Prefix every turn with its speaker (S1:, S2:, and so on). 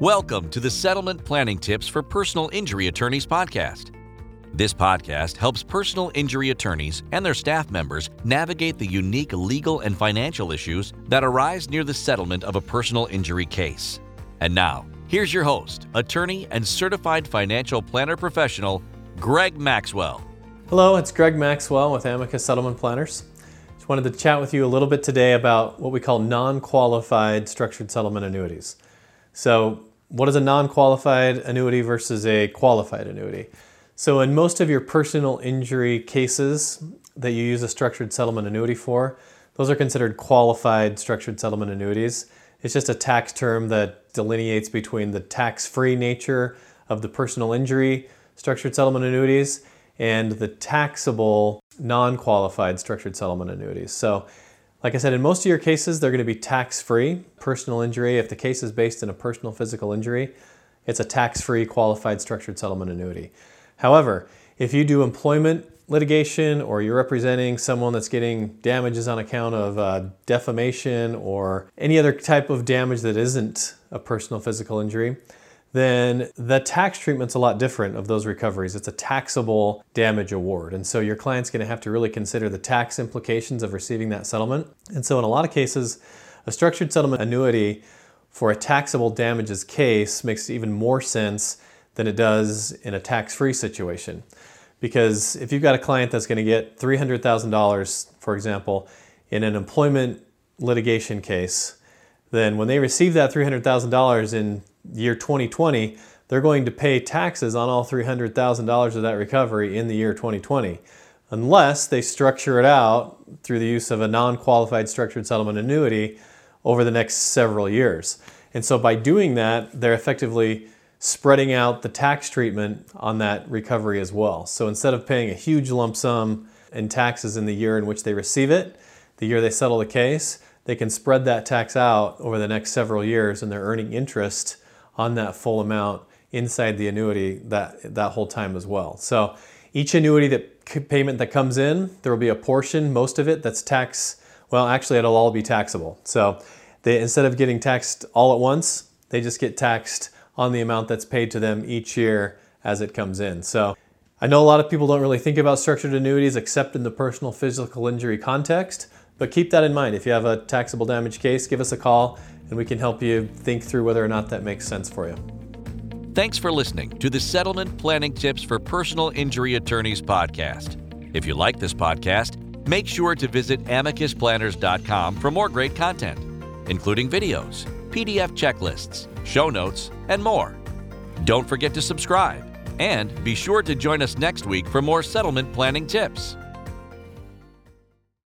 S1: Welcome to the Settlement Planning Tips for Personal Injury Attorneys podcast. This podcast helps personal injury attorneys and their staff members navigate the unique legal and financial issues that arise near the settlement of a personal injury case. And now, here's your host, attorney and certified financial planner professional, Greg Maxwell.
S2: Hello, it's Greg Maxwell with Amicus Settlement Planners. Just wanted to chat with you a little bit today about what we call non qualified structured settlement annuities. So, what is a non qualified annuity versus a qualified annuity? So, in most of your personal injury cases that you use a structured settlement annuity for, those are considered qualified structured settlement annuities. It's just a tax term that delineates between the tax free nature of the personal injury structured settlement annuities and the taxable non qualified structured settlement annuities. So, like I said, in most of your cases, they're going to be tax free. Personal injury, if the case is based in a personal physical injury, it's a tax free qualified structured settlement annuity. However, if you do employment litigation or you're representing someone that's getting damages on account of uh, defamation or any other type of damage that isn't a personal physical injury, then the tax treatment's a lot different of those recoveries. It's a taxable damage award. And so your client's going to have to really consider the tax implications of receiving that settlement. And so in a lot of cases, a structured settlement annuity for a taxable damages case makes even more sense than it does in a tax-free situation. Because if you've got a client that's going to get $300,000, for example, in an employment litigation case, then when they receive that $300,000 in year 2020, they're going to pay taxes on all $300,000 of that recovery in the year 2020, unless they structure it out through the use of a non qualified structured settlement annuity over the next several years. And so by doing that, they're effectively spreading out the tax treatment on that recovery as well. So instead of paying a huge lump sum in taxes in the year in which they receive it, the year they settle the case, they can spread that tax out over the next several years and they're earning interest on that full amount inside the annuity that, that whole time as well. So each annuity that payment that comes in, there will be a portion, most of it that's tax, well, actually it'll all be taxable. So they, instead of getting taxed all at once, they just get taxed on the amount that's paid to them each year as it comes in. So I know a lot of people don't really think about structured annuities except in the personal physical injury context, but keep that in mind. If you have a taxable damage case, give us a call and we can help you think through whether or not that makes sense for you.
S1: Thanks for listening to the Settlement Planning Tips for Personal Injury Attorneys podcast. If you like this podcast, make sure to visit amicusplanners.com for more great content, including videos, PDF checklists, show notes, and more. Don't forget to subscribe and be sure to join us next week for more settlement planning tips.